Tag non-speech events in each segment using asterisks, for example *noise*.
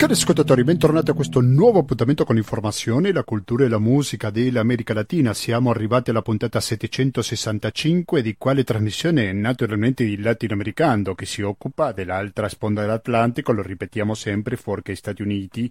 Cari ascoltatori, bentornati a questo nuovo appuntamento con l'informazione, la cultura e la musica dell'America Latina. Siamo arrivati alla puntata 765 di quale trasmissione naturalmente il latinoamericano che si occupa dell'altra sponda dell'Atlantico, lo ripetiamo sempre, fuori Stati Uniti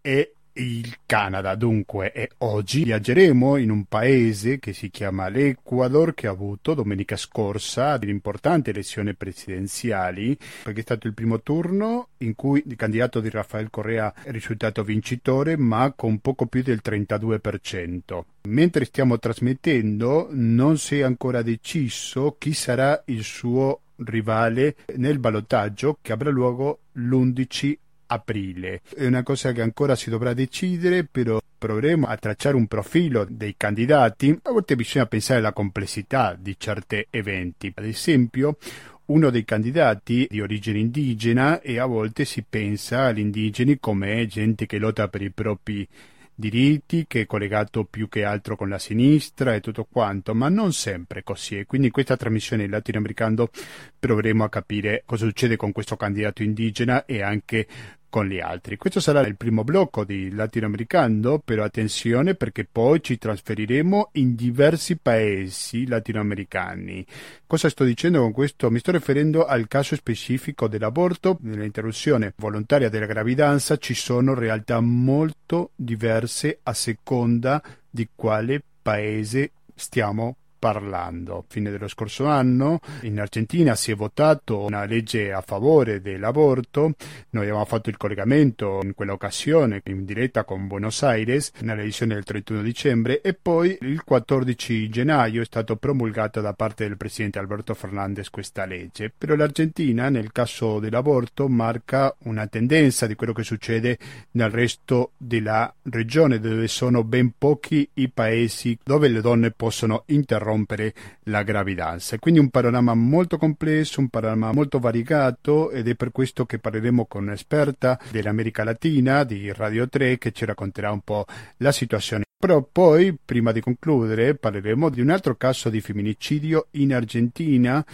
e il Canada. Dunque, e oggi viaggeremo in un paese che si chiama l'Ecuador, che ha avuto domenica scorsa delle importanti elezioni presidenziali, perché è stato il primo turno in cui il candidato di Rafael Correa è risultato vincitore, ma con poco più del 32%. Mentre stiamo trasmettendo, non si è ancora deciso chi sarà il suo rivale nel ballottaggio che avrà luogo l'11 aprile. È una cosa che ancora si dovrà decidere, però proveremo a tracciare un profilo dei candidati. A volte bisogna pensare alla complessità di certi eventi. Ad esempio, uno dei candidati di origine indigena e a volte si pensa agli indigeni come gente che lotta per i propri diritti, che è collegato più che altro con la sinistra e tutto quanto, ma non sempre così. E quindi in questa trasmissione latinoamericano proveremo a capire cosa succede con questo candidato indigena e anche con gli altri. Questo sarà il primo blocco di latinoamericano, però attenzione perché poi ci trasferiremo in diversi paesi latinoamericani. Cosa sto dicendo con questo? Mi sto riferendo al caso specifico dell'aborto. Nell'interruzione volontaria della gravidanza ci sono realtà molto diverse a seconda di quale paese stiamo parlando. Fine dello scorso anno in Argentina si è votato una legge a favore dell'aborto. Noi abbiamo fatto il collegamento in quell'occasione in diretta con Buenos Aires nell'edizione del 31 dicembre e poi il 14 gennaio è stato promulgato da parte del presidente Alberto Fernandez questa legge. Però l'Argentina nel caso dell'aborto marca una tendenza di quello che succede nel resto della regione dove sono ben pochi i paesi dove le donne possono interrompere interrompere la gravidanza. Quindi un panorama molto complesso, un panorama molto variegato ed è per questo che parleremo con un'esperta dell'America Latina di Radio 3 che ci racconterà un po' la situazione. Però poi, prima di concludere, parleremo di un altro caso di femminicidio in Argentina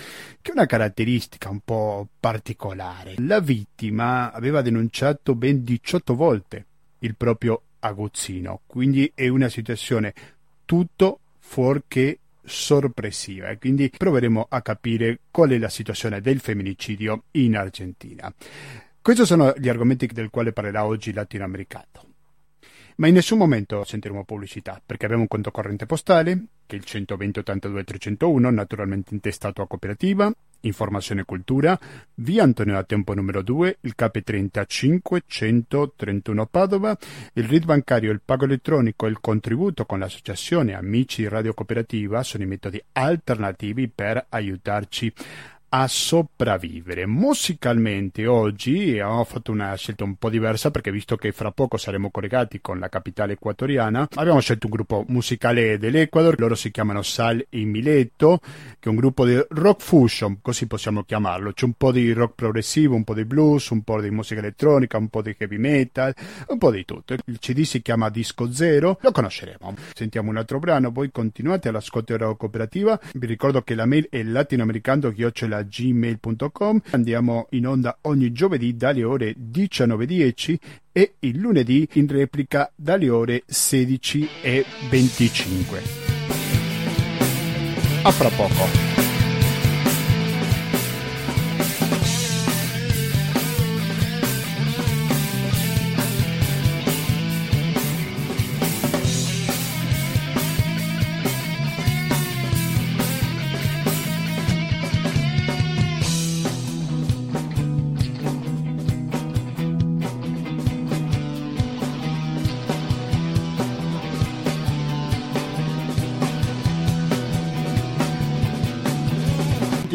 che è una caratteristica un po' particolare. La vittima aveva denunciato ben 18 volte il proprio aguzzino, quindi è una situazione tutto fuorché sorpresiva e quindi proveremo a capire qual è la situazione del femminicidio in Argentina. Questi sono gli argomenti del quale parlerà oggi latinoamericano. Ma in nessun momento sentiremo pubblicità, perché abbiamo un conto corrente postale, che è il 120 82 301, naturalmente intestato a cooperativa, informazione e cultura, via Antonio da Tempo numero 2, il KP35 131 Padova, il RID bancario, il pago elettronico e il contributo con l'associazione Amici Radio Cooperativa sono i metodi alternativi per aiutarci a sopravvivere. Musicalmente oggi abbiamo fatto una scelta un po' diversa perché visto che fra poco saremo collegati con la capitale equatoriana, abbiamo scelto un gruppo musicale dell'Ecuador, loro si chiamano Sal e Mileto, che è un gruppo di rock fusion, così possiamo chiamarlo. C'è un po' di rock progressivo, un po' di blues, un po' di musica elettronica, un po' di heavy metal, un po' di tutto. Il CD si chiama Disco Zero, lo conosceremo. Sentiamo un altro brano, voi continuate all'ascolto della cooperativa. Vi ricordo che la mail è gmail.com. Andiamo in onda ogni giovedì dalle ore 19.10 e il lunedì in replica dalle ore 16.25. A fra poco.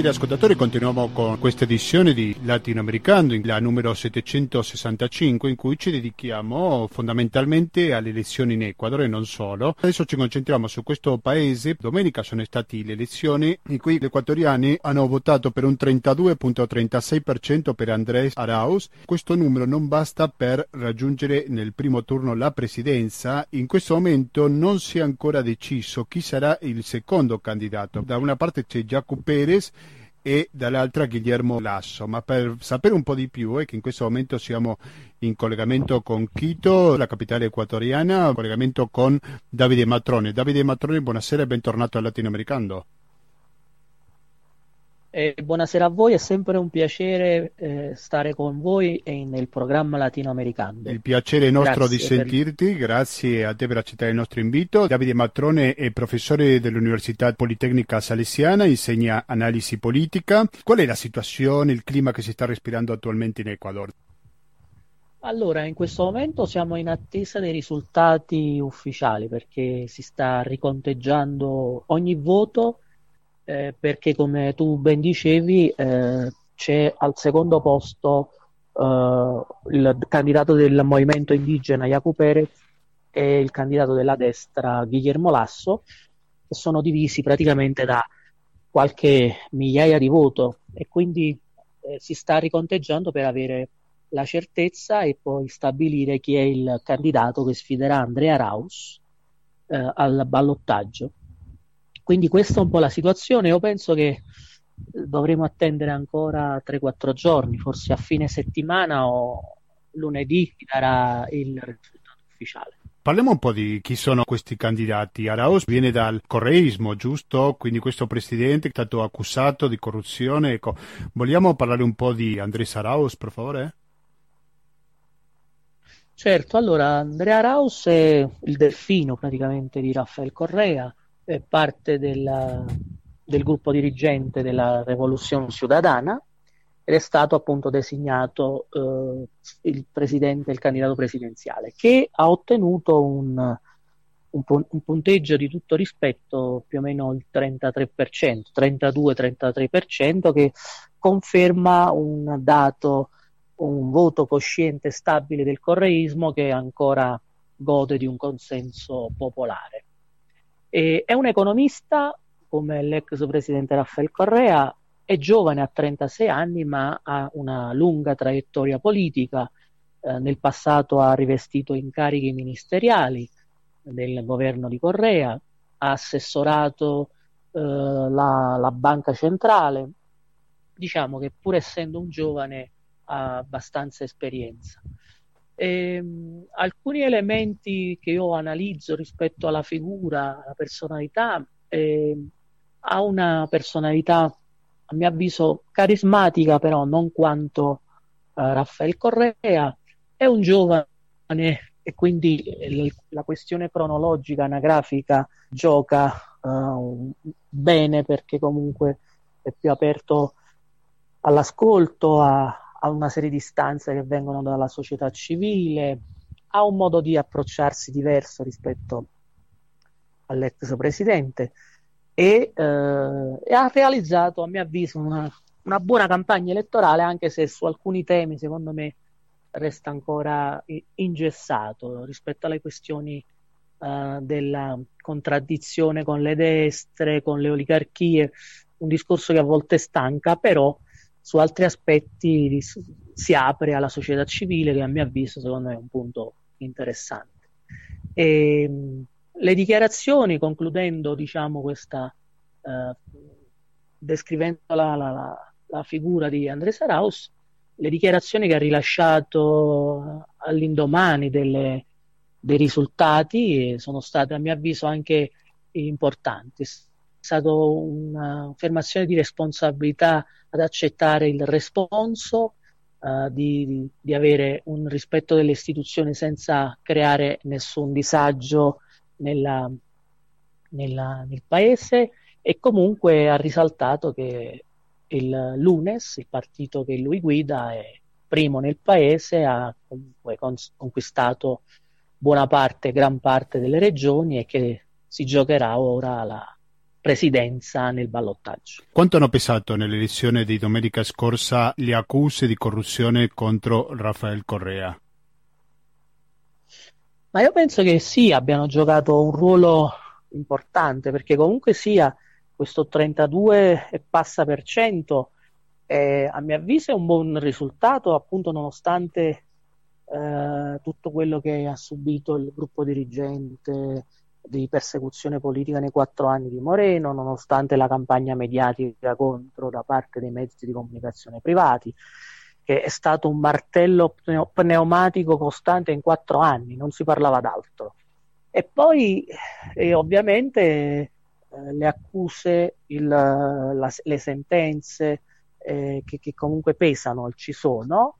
Gentili ascoltatori, continuiamo con questa edizione di Latinoamericano, la numero 765, in cui ci dedichiamo fondamentalmente alle elezioni in Ecuador e non solo. Adesso ci concentriamo su questo paese. Domenica sono state le elezioni in cui gli equatoriani hanno votato per un 32.36% per Andrés Arauz. Questo numero non basta per raggiungere nel primo turno la presidenza. In questo momento non si è ancora deciso chi sarà il secondo candidato. Da una parte c'è Jaco Perez e dall'altra Guillermo Lasso. Ma per sapere un po' di più, è che in questo momento siamo in collegamento con Quito, la capitale equatoriana, in collegamento con Davide Matrone. Davide Matrone, buonasera e bentornato al Latinoamericano. Eh, buonasera a voi, è sempre un piacere eh, stare con voi nel programma latinoamericano. Il piacere nostro grazie di sentirti, per... grazie a te per accettare il nostro invito. Davide Matrone è professore dell'Università Politecnica Salesiana, insegna analisi politica. Qual è la situazione, il clima che si sta respirando attualmente in Ecuador? Allora, in questo momento siamo in attesa dei risultati ufficiali perché si sta riconteggiando ogni voto eh, perché come tu ben dicevi eh, c'è al secondo posto eh, il candidato del movimento indigena Jacu Perez e il candidato della destra Guillermo Lasso che sono divisi praticamente da qualche migliaia di voto e quindi eh, si sta riconteggiando per avere la certezza e poi stabilire chi è il candidato che sfiderà Andrea Raus eh, al ballottaggio. Quindi questa è un po' la situazione. Io penso che dovremo attendere ancora 3-4 giorni, forse a fine settimana o lunedì darà il risultato ufficiale. Parliamo un po' di chi sono questi candidati. Arauz viene dal correismo, giusto? Quindi questo presidente è stato accusato di corruzione. Ecco, vogliamo parlare un po' di Andrés Arauz, per favore? Certo, allora Andrea Arauz è il delfino praticamente di Raffaele Correa è parte della, del gruppo dirigente della Revoluzione Ciudadana ed è stato appunto designato eh, il presidente, il candidato presidenziale, che ha ottenuto un, un, un, punteggio di tutto rispetto più o meno il 33%, 32-33%, che conferma un dato, un voto cosciente stabile del correismo che ancora gode di un consenso popolare. E è un economista come l'ex presidente Raffaele Correa, è giovane, ha 36 anni, ma ha una lunga traiettoria politica. Eh, nel passato ha rivestito incarichi ministeriali del governo di Correa, ha assessorato eh, la, la banca centrale. Diciamo che pur essendo un giovane ha abbastanza esperienza. Ehm, alcuni elementi che io analizzo rispetto alla figura, alla personalità, eh, ha una personalità a mio avviso carismatica, però non quanto eh, Raffaele Correa, è un giovane e quindi l- la questione cronologica, anagrafica gioca uh, bene perché comunque è più aperto all'ascolto, a, ha una serie di istanze che vengono dalla società civile, ha un modo di approcciarsi diverso rispetto all'ex presidente e, eh, e ha realizzato, a mio avviso, una, una, buona campagna elettorale, anche se su alcuni temi, secondo me, resta ancora ingessato rispetto alle questioni eh, della contraddizione con le destre, con le oligarchie, un discorso che a volte stanca, però su altri aspetti si apre alla società civile che a mio avviso secondo me è un punto interessante. E, ehm, le dichiarazioni, concludendo diciamo questa, eh, descrivendo la, la, la, figura di André Saraus, le dichiarazioni che ha rilasciato all'indomani delle, dei risultati sono state a mio avviso anche importanti stata un'affermazione di responsabilità ad accettare il responso, uh, di, di, avere un rispetto delle istituzioni senza creare nessun disagio nella, nella, nel paese. E comunque ha risaltato che il Lunes, il partito che lui guida, è primo nel paese, ha comunque conquistato buona parte, gran parte delle regioni e che si giocherà ora la, presidenza nel ballottaggio. Quanto hanno pesato nell'elezione di domenica scorsa le accuse di corruzione contro Rafael Correa? Ma io penso che sì, abbiano giocato un ruolo importante perché comunque sia questo 32 e passa per cento eh, a mio avviso è un buon risultato appunto nonostante eh, tutto quello che ha subito il gruppo dirigente di persecuzione politica nei quattro anni di Moreno, nonostante la campagna mediatica contro da parte dei mezzi di comunicazione privati, che è stato un martello pneumatico costante in quattro anni, non si parlava d'altro. E poi eh, ovviamente eh, le accuse, il, la, le sentenze eh, che, che, comunque pesano, ci sono,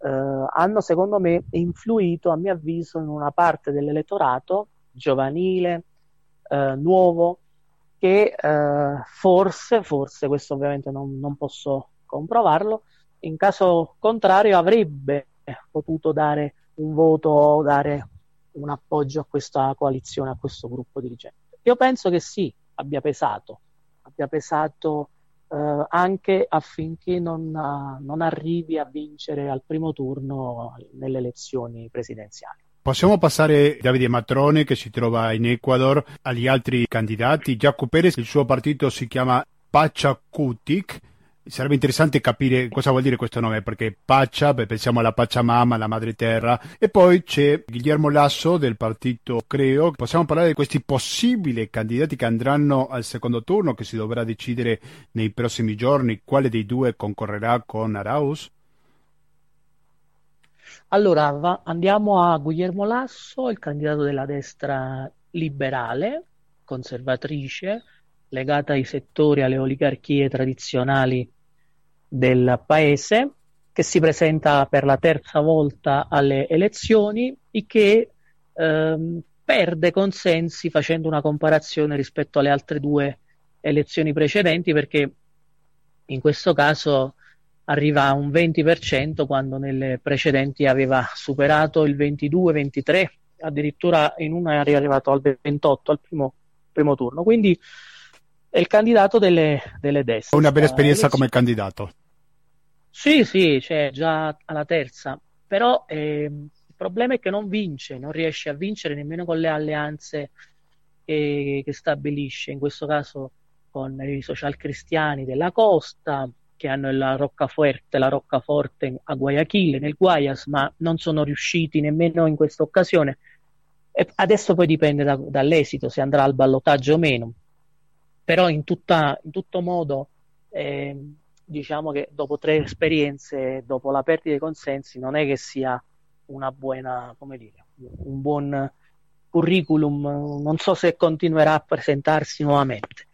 eh, hanno secondo me influito, a mio avviso, in una parte dell'elettorato giovanile, eh, nuovo, che eh, forse, forse, questo ovviamente non, non, posso comprovarlo, in caso contrario avrebbe potuto dare un voto o dare un appoggio a questa coalizione, a questo gruppo dirigente. Io penso che sì, abbia pesato, abbia pesato eh, anche affinché non, non arrivi a vincere al primo turno nelle elezioni presidenziali. Possiamo passare Davide Matrone che si trova in Ecuador agli altri candidati. Giacomo Perez, il suo partito si chiama Pachacutic. Sarebbe interessante capire cosa vuol dire questo nome, perché Pacha, beh, pensiamo alla Pachamama, alla madre terra, e poi c'è Guillermo Lasso del partito Creo. Possiamo parlare di questi possibili candidati che andranno al secondo turno, che si dovrà decidere nei prossimi giorni, quale dei due concorrerà con Arauz? Allora, va, andiamo a Guglielmo Lasso, il candidato della destra liberale, conservatrice, legata ai settori, alle oligarchie tradizionali del paese, che si presenta per la terza volta alle elezioni e che ehm, perde consensi facendo una comparazione rispetto alle altre due elezioni precedenti perché in questo caso arriva a un 20% quando nelle precedenti aveva superato il 22-23, addirittura in una è arrivato al 28 al primo, primo turno. Quindi è il candidato delle, delle destre. Una bella esperienza come candidato. Sì, sì, cioè già alla terza, però eh, il problema è che non vince, non riesce a vincere nemmeno con le alleanze che, che stabilisce, in questo caso con i social cristiani della costa, che hanno la roccaforte, la roccaforte a Guayaquil, nel Guayas, ma non sono riusciti nemmeno in questa occasione. Adesso poi dipende da, dall'esito, se andrà al ballottaggio o meno. Però in, tutta, in tutto modo, eh, diciamo che dopo tre esperienze, dopo la perdita dei consensi, non è che sia una buona, come dire, un buon curriculum. Non so se continuerà a presentarsi nuovamente.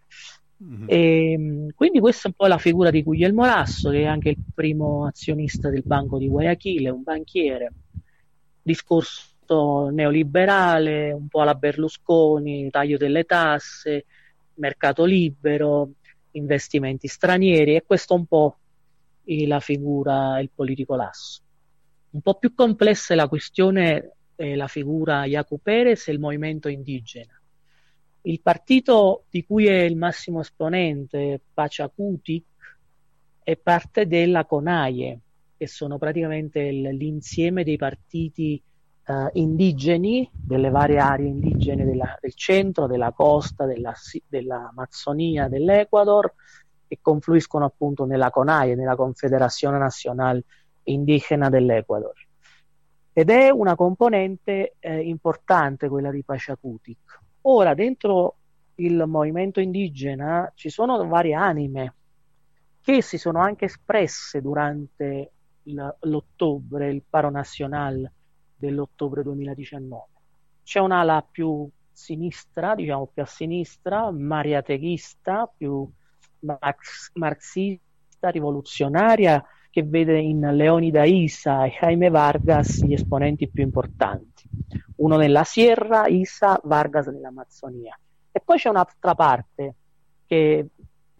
Mm-hmm. E, ehm, quindi questa è un po' la figura di Guglielmo Lasso, che è anche il primo azionista del Banco di Guayaquil, un banchiere, discorso neoliberale, un po' alla Berlusconi, taglio delle tasse, mercato libero, investimenti stranieri, e questo è un po' la figura, il politico Lasso. Un po' più complessa è la questione, è la figura Jaco Perez e il movimento indigena il partito di cui è il massimo esponente, Pachacutic, è parte della CONAIE, che sono praticamente l'insieme dei partiti eh, indigeni delle varie aree indigene della, del centro, della costa, della, dell'Amazzonia, dell'Ecuador, che confluiscono appunto nella CONAIE, nella Confederazione Nazionale Indigena dell'Ecuador. Ed è una componente eh, importante quella di Pachacutic, Ora, dentro il movimento indigena ci sono varie anime che si sono anche espresse durante l'ottobre, il paro nazionale dell'ottobre 2019. C'è un'ala più sinistra, diciamo più a sinistra, mariateghista, più marx- marxista, rivoluzionaria, che vede in Leonida Isa e Jaime Vargas gli esponenti più importanti. Uno nella Sierra, Isa, Vargas nell'Amazzonia. E poi c'è un'altra parte che,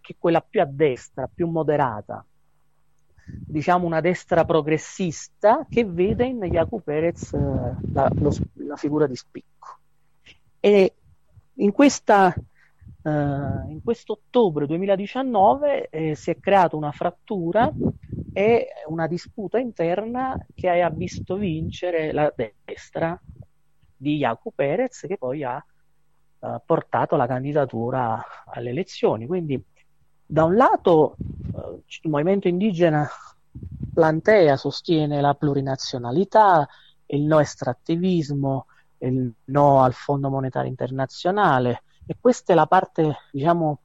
che è quella più a destra, più moderata, diciamo una destra progressista che vede in Jaco Perez eh, la, lo, la, figura di spicco. E in questa Uh, in questo ottobre 2019 eh, si è creata una frattura e una disputa interna che ha visto vincere la destra di Jaco Perez che poi ha uh, portato la candidatura alle elezioni. Quindi da un lato uh, il movimento indigena Plantea sostiene la plurinazionalità, il no estrattivismo, il no al Fondo Monetario Internazionale e questa è la parte diciamo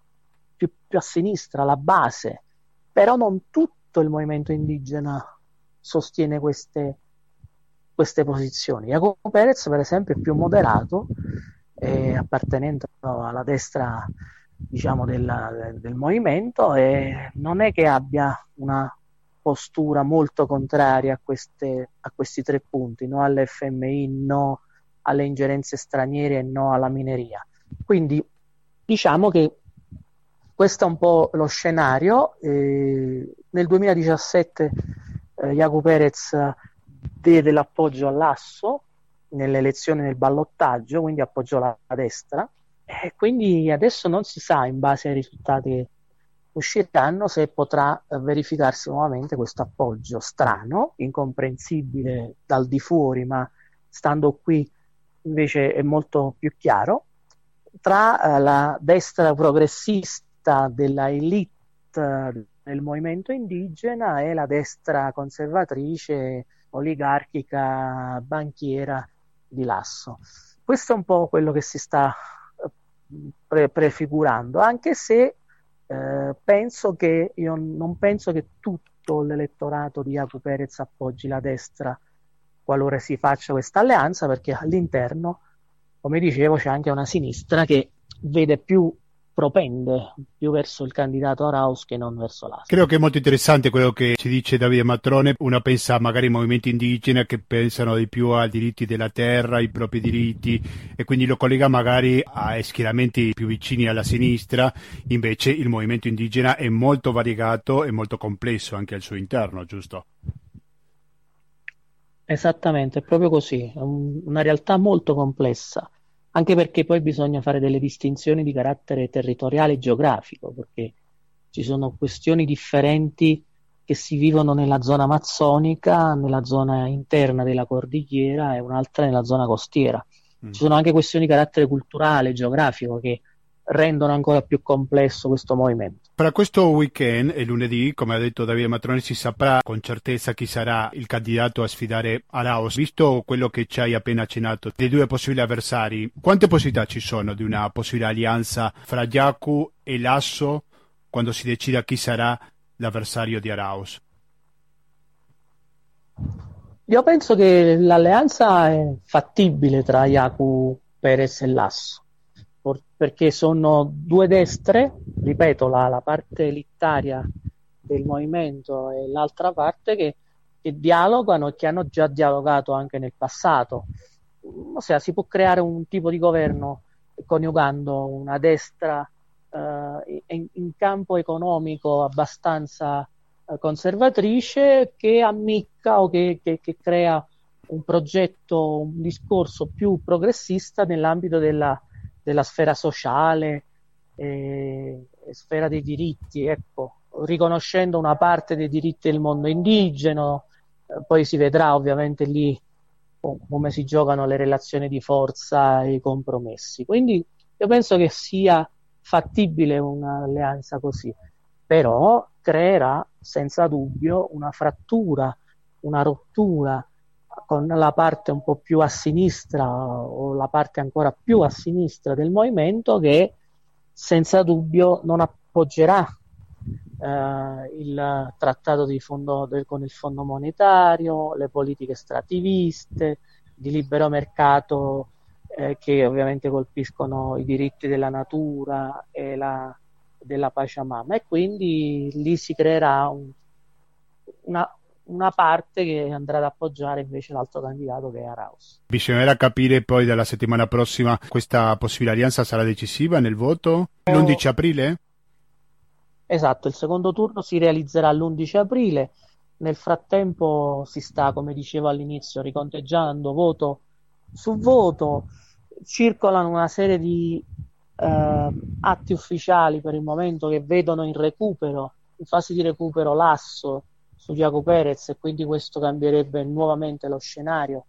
più, più a sinistra, la base, però non tutto il movimento indigena sostiene queste, queste posizioni. Jacopo Perez per esempio è più moderato eh, appartenente alla destra diciamo, della, del movimento e non è che abbia una postura molto contraria a, queste, a questi tre punti, no all'FMI, no alle ingerenze straniere e no alla mineria. Quindi diciamo che questo è un po' lo scenario. Eh, nel 2017 eh, Jaco Perez diede l'appoggio all'asso nelle elezioni nel ballottaggio, quindi appoggiò la, la destra. E quindi adesso non si sa, in base ai risultati che usciranno, se potrà eh, verificarsi nuovamente questo appoggio strano, incomprensibile dal di fuori, ma stando qui invece è molto più chiaro, tra eh, la destra progressista della elite del movimento indigena e la destra conservatrice, oligarchica, banchiera di Lasso. Questo è un po' quello che si sta eh, pre- prefigurando, anche se eh, penso che io non penso che tutto l'elettorato di Jaco Perez appoggi la destra qualora si faccia questa alleanza, perché all'interno, come dicevo, c'è anche una sinistra che vede più propende più verso il candidato Araus che non verso l'altro. Credo che è molto interessante quello che ci dice Davide Matrone. Uno pensa magari ai movimenti indigeni che pensano di più ai diritti della terra, ai propri diritti e quindi lo collega magari a schieramenti più vicini alla sinistra. Invece il movimento indigena è molto variegato e molto complesso anche al suo interno, giusto? Esattamente, è proprio così, è un, una realtà molto complessa, anche perché poi bisogna fare delle distinzioni di carattere territoriale e geografico, perché ci sono questioni differenti che si vivono nella zona amazzonica, nella zona interna della cordigliera e un'altra nella zona costiera. Mm. Ci sono anche questioni di carattere culturale, geografico, che rendono ancora più complesso questo movimento. Per questo weekend e lunedì, come ha detto Davide Matroni, si saprà con certezza chi sarà il candidato a sfidare Araos. Visto quello che ci hai appena accennato, dei due possibili avversari, quante possibilità ci sono di una possibile alleanza fra Giacu e Lasso quando si decida chi sarà l'avversario di Araos? Io penso che l'alleanza è fattibile tra Jacu, Perez e Lasso perché sono due destre, ripeto, la, la parte elitaria del movimento e l'altra parte che, che, dialogano e che hanno già dialogato anche nel passato. Ossia, si può creare un tipo di governo coniugando una destra eh, in, in, campo economico abbastanza eh, conservatrice che ammicca o che, che, che crea un progetto, un discorso più progressista nell'ambito della della sfera sociale e, e sfera dei diritti, ecco, riconoscendo una parte dei diritti del mondo indigeno, eh, poi si vedrà ovviamente lì come si giocano le relazioni di forza e i compromessi. Quindi io penso che sia fattibile un'alleanza così, però creerà senza dubbio una frattura, una rottura con la parte un po' più a sinistra o la parte ancora più a sinistra del movimento che senza dubbio non appoggerà eh, il trattato fondo, del, con il Fondo Monetario, le politiche estrativiste, di libero mercato eh, che ovviamente colpiscono i diritti della natura e la, della Pachamama. E quindi lì si creerà un, una, una parte che andrà ad appoggiare invece l'altro candidato che è Araus. Bisognerà capire poi dalla settimana prossima questa possibile alleanza sarà decisiva nel voto l'11 aprile? Esatto, il secondo turno si realizzerà l'11 aprile. Nel frattempo si sta, come dicevo all'inizio, riconteggiando voto su voto. Circolano una serie di eh, atti ufficiali per il momento che vedono in recupero, in fase di recupero l'asso su Diaco Perez e quindi questo cambierebbe nuovamente lo scenario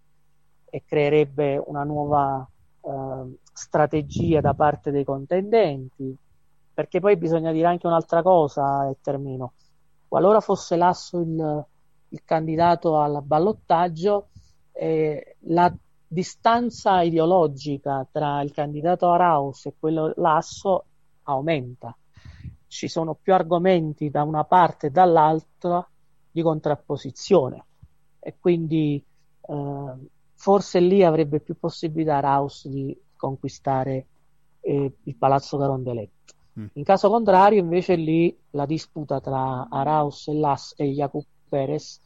e creerebbe una nuova eh, strategia da parte dei contendenti perché poi bisogna dire anche un'altra cosa e termino qualora fosse Lasso il, il candidato al ballottaggio eh, la distanza ideologica tra il candidato Araus e quello Lasso aumenta. Ci sono più argomenti da una parte e dall'altra di contrapposizione e quindi eh, forse lì avrebbe più possibilità Raus di conquistare eh, il palazzo Carondelet. Mm. In caso contrario, invece, lì la disputa tra Araus e Las e Jacob Perez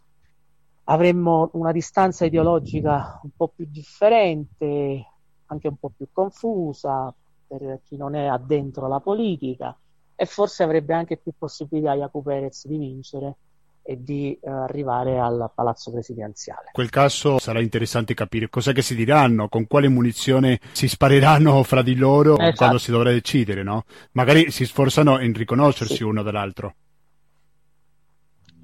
avremmo una distanza ideologica un po' più differente, anche un po' più confusa per chi non è addentro la politica e forse avrebbe anche più possibilità Jacob Perez di vincere e di eh, arrivare al palazzo presidenziale. In quel caso sarà interessante capire cosa che si diranno, con quale munizione si spareranno *laughs* fra di loro esatto. quando si dovrà decidere, no? Magari si sforzano in riconoscersi sì. uno dall'altro.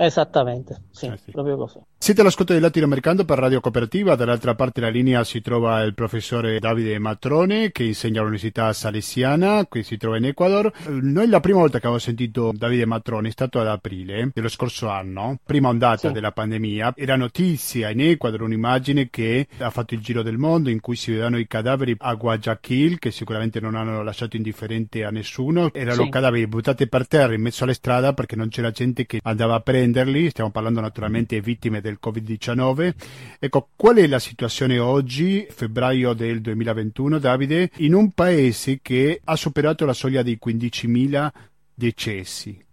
Esattamente, sì, eh sì. proprio così. Siete all'ascolto del latinoamericano per Radio Cooperativa, dall'altra parte della linea si trova il professore Davide Matrone che insegna all'Università Salesiana, qui si trova in Ecuador. Noi la prima volta che avevo sentito Davide Matrone è stato ad aprile dello scorso anno, prima ondata sì. della pandemia. Era notizia in Ecuador un'immagine che ha fatto il giro del mondo in cui si vedevano i cadaveri a Guayaquil che sicuramente non hanno lasciato indifferente a nessuno. Erano sì. cadaveri buttati per terra in mezzo alla strada perché non c'era gente che andava a prenderli. Stiamo parlando naturalmente vittime del del Covid-19. Ecco, qual è la situazione oggi, febbraio del 2021, Davide, in un paese che ha superato la soglia dei 15.000 decessi?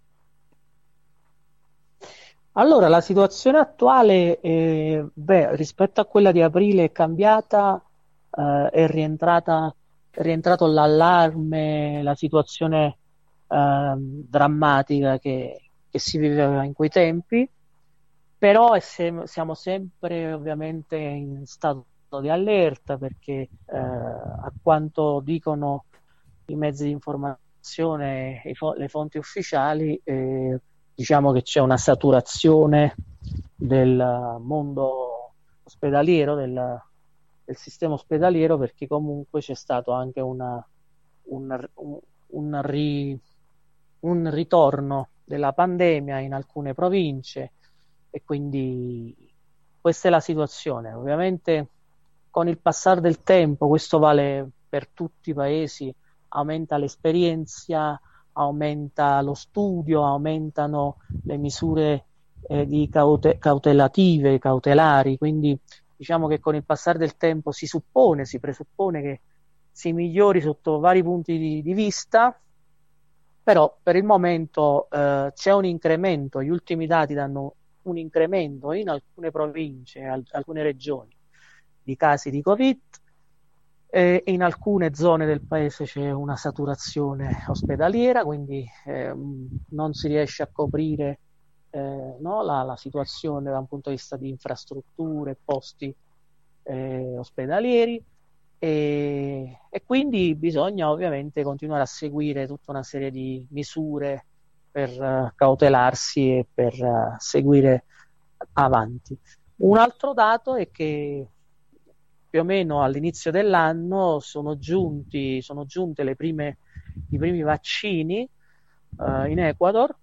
Allora, la situazione attuale, eh, beh, rispetto a quella di aprile è cambiata, eh, è, rientrata, è rientrato l'allarme, la situazione eh, drammatica che, che, si viveva in quei tempi però se, siamo sempre ovviamente in stato di allerta perché eh, a quanto dicono i mezzi di informazione, fo- le fonti ufficiali, eh, diciamo che c'è una saturazione del mondo ospedaliero, del, del, sistema ospedaliero, perché comunque c'è stato anche una, un, un, un, ri, un ritorno della pandemia in alcune province e quindi questa è la situazione. Ovviamente con il passare del tempo, questo vale per tutti i paesi, aumenta l'esperienza, aumenta lo studio, aumentano le misure eh, di caute- cautelative, cautelari, quindi diciamo che con il passare del tempo si suppone, si presuppone che si migliori sotto vari punti di, di vista, però per il momento eh, c'è un incremento, gli ultimi dati danno un incremento in alcune province, in alcune regioni di casi di Covid e in alcune zone del paese c'è una saturazione ospedaliera, quindi eh, non si riesce a coprire eh, no, la, la, situazione da un punto di vista di infrastrutture, posti eh, ospedalieri e, e, quindi bisogna ovviamente continuare a seguire tutta una serie di misure per uh, cautelarsi e per uh, seguire avanti. Un altro dato è che più o meno all'inizio dell'anno sono giunti sono giunte prime, i primi vaccini uh, in Ecuador,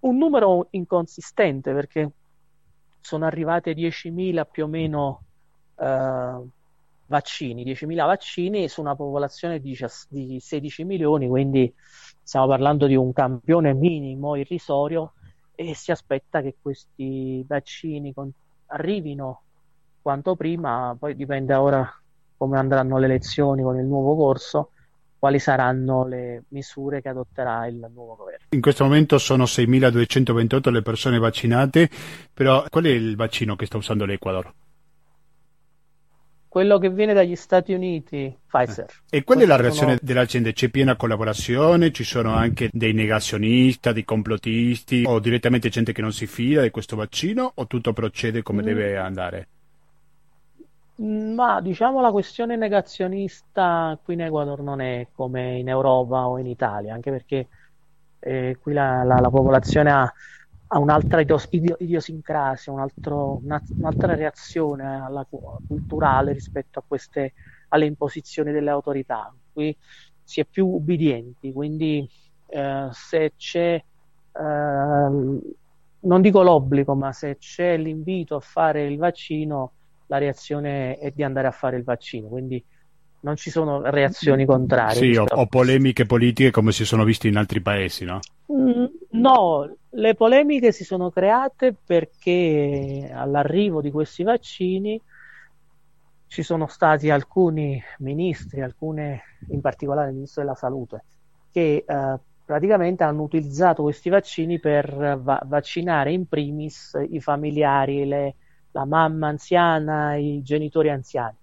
un numero inconsistente perché sono arrivate 10.000 più o meno vaccini, 10.000 vaccini su una popolazione di, di 16 milioni, quindi stiamo parlando di un campione minimo irrisorio e si aspetta che questi vaccini con- arrivino quanto prima, poi dipende ora come andranno le elezioni con il nuovo corso, quali saranno le misure che adotterà il nuovo governo. In questo momento sono 6.228 le persone vaccinate, però qual è il vaccino che sta usando l'Ecuador? Quello che viene dagli Stati Uniti, Pfizer. Eh. E qual è la reazione sono... della gente? C'è piena collaborazione? Ci sono anche dei negazionisti, dei complottisti o direttamente gente che non si fida di questo vaccino o tutto procede come mm. deve andare? Ma diciamo la questione negazionista qui in Ecuador non è come in Europa o in Italia, anche perché eh, qui la, la, la popolazione ha ha un'altra idiosincrasia, un altro, un'altra reazione alla, culturale rispetto a queste, alle imposizioni delle autorità. Qui si è più ubbidienti, quindi eh, se c'è, eh, non dico l'obbligo, ma se c'è l'invito a fare il vaccino, la reazione è di andare a fare il vaccino, quindi non ci sono reazioni contrarie. Sì, o, o, polemiche politiche come si sono viste in altri paesi, no? Mm, no, le polemiche si sono create perché all'arrivo di questi vaccini ci sono stati alcuni ministri, alcune, in particolare il ministro della salute, che eh, praticamente hanno utilizzato questi vaccini per va- vaccinare in primis i familiari, le, la mamma anziana, i genitori anziani.